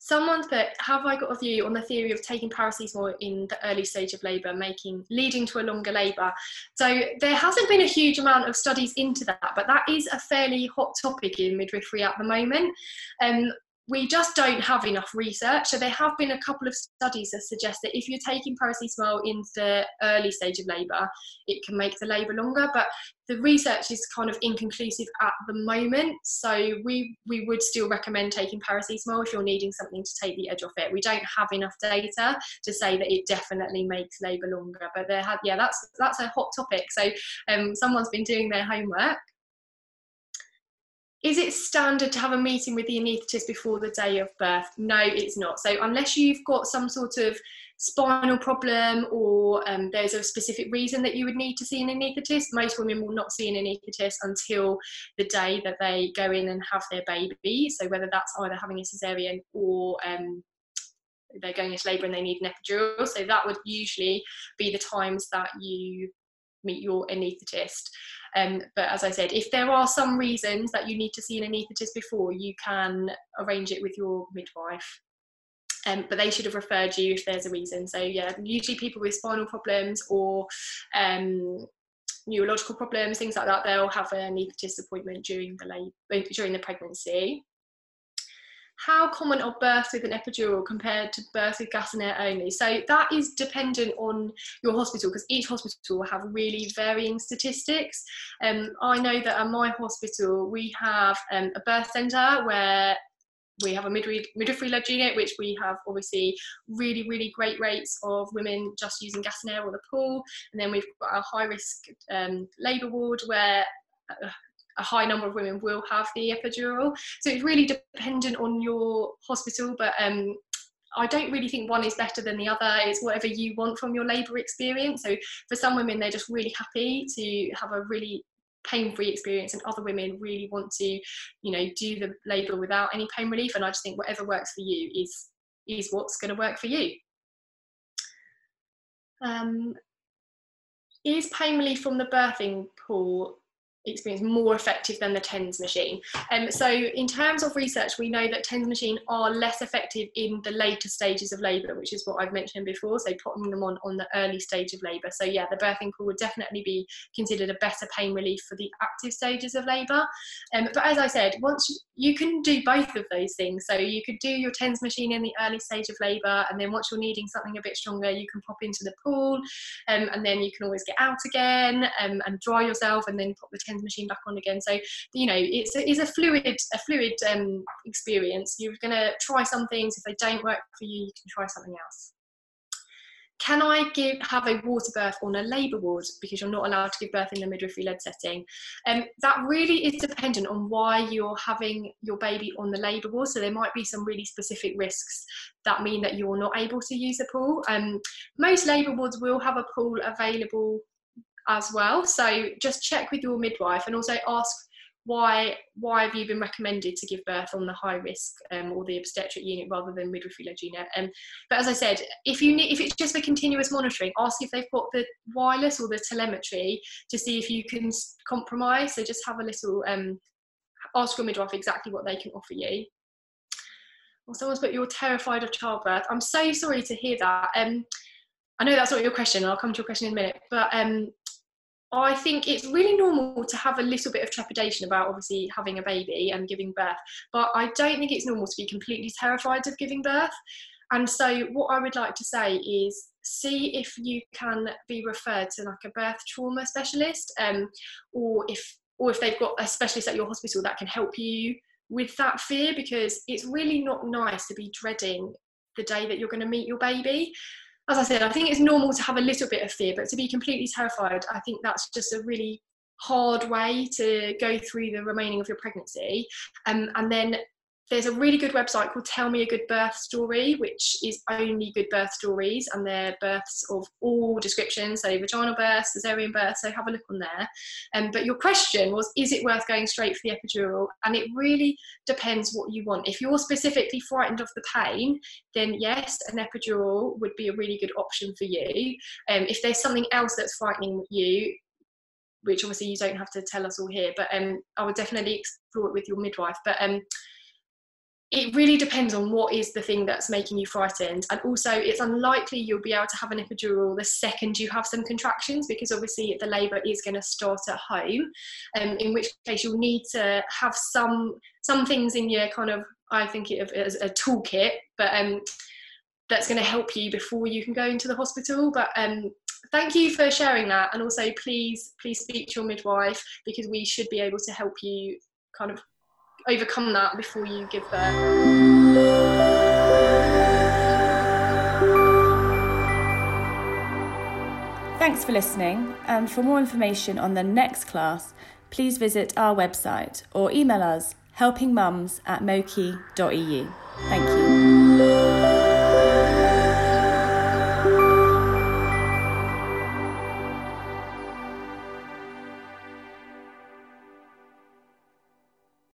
Someone's put, have I got a view on the theory of taking paracetamol in the early stage of labour, making leading to a longer labour? So there hasn't been a huge amount of studies into that, but that is a fairly hot topic in midwifery at the moment. Um, we just don't have enough research. So there have been a couple of studies that suggest that if you're taking paracetamol in the early stage of labour, it can make the labour longer. But the research is kind of inconclusive at the moment. So we we would still recommend taking paracetamol if you're needing something to take the edge off it. We don't have enough data to say that it definitely makes labour longer. But there have yeah, that's that's a hot topic. So um, someone's been doing their homework is it standard to have a meeting with the anaesthetist before the day of birth? No, it's not. So unless you've got some sort of spinal problem or um, there's a specific reason that you would need to see an anaesthetist, most women will not see an anaesthetist until the day that they go in and have their baby. So whether that's either having a cesarean or um, they're going into labour and they need an epidural. So that would usually be the times that you meet your anaesthetist. Um, but as I said, if there are some reasons that you need to see an anaesthetist before, you can arrange it with your midwife. Um, but they should have referred you if there's a reason. So yeah, usually people with spinal problems or um, neurological problems, things like that, they'll have an anaesthetist appointment during the labor, during the pregnancy how common are births with an epidural compared to births with gas and air only? So that is dependent on your hospital because each hospital will have really varying statistics. Um, I know that at my hospital we have um, a birth centre where we have a midwifery led unit, which we have obviously really, really great rates of women just using gas and air or the pool. And then we've got a high risk um, labour ward where uh, a high number of women will have the epidural. So it's really dependent on your hospital, but um, I don't really think one is better than the other. It's whatever you want from your labour experience. So for some women, they're just really happy to have a really pain-free experience and other women really want to you know do the labour without any pain relief and i just think whatever works for you is is what's going to work for you um, is pain relief from the birthing pool experience more effective than the TENS machine. Um, so in terms of research, we know that TENS machine are less effective in the later stages of labour, which is what I've mentioned before. So putting them on on the early stage of labour. So yeah, the birthing pool would definitely be considered a better pain relief for the active stages of labour. Um, but as I said, once you, you can do both of those things. So you could do your TENS machine in the early stage of labour, and then once you're needing something a bit stronger, you can pop into the pool, um, and then you can always get out again um, and dry yourself, and then pop the TENS machine back on again. So you know, it's a, it's a fluid a fluid um, experience. You're going to try some things. If they don't work for you, you can try something else can I give have a water birth on a labour ward because you're not allowed to give birth in the midwifery led setting? Um, that really is dependent on why you're having your baby on the labour ward. So there might be some really specific risks that mean that you're not able to use a pool. Um, most labour wards will have a pool available as well. So just check with your midwife and also ask why why have you been recommended to give birth on the high risk um, or the obstetric unit rather than midwifery led unit um, but as i said if you need if it's just for continuous monitoring ask if they've got the wireless or the telemetry to see if you can compromise so just have a little um, ask your midwife exactly what they can offer you well someone's put you're terrified of childbirth i'm so sorry to hear that um, I know that's not your question. I'll come to your question in a minute. But um, I think it's really normal to have a little bit of trepidation about obviously having a baby and giving birth, but I don't think it's normal to be completely terrified of giving birth. And so, what I would like to say is see if you can be referred to like a birth trauma specialist, um, or if or if they've got a specialist at your hospital that can help you with that fear, because it's really not nice to be dreading the day that you're going to meet your baby. As I said, I think it's normal to have a little bit of fear, but to be completely terrified, I think that's just a really hard way to go through the remaining of your pregnancy. Um, and then there's a really good website called Tell Me a Good Birth Story, which is only good birth stories and they're births of all descriptions, so vaginal births, cesarean births, so have a look on there. Um, but your question was, is it worth going straight for the epidural? And it really depends what you want. If you're specifically frightened of the pain, then yes, an epidural would be a really good option for you. Um, if there's something else that's frightening you, which obviously you don't have to tell us all here, but um, I would definitely explore it with your midwife. But um, it really depends on what is the thing that's making you frightened. And also it's unlikely you'll be able to have an epidural the second you have some contractions because obviously the labour is going to start at home. Um, in which case you'll need to have some some things in your kind of i think of as a toolkit but um, that's going to help you before you can go into the hospital. But um, thank you for sharing that. And also please please speak to your midwife because we should be able to help you kind of overcome that before you give birth. Thanks for listening, and for more information on the next class, please visit our website or email us helpingmums at mokee.eu. Thank you.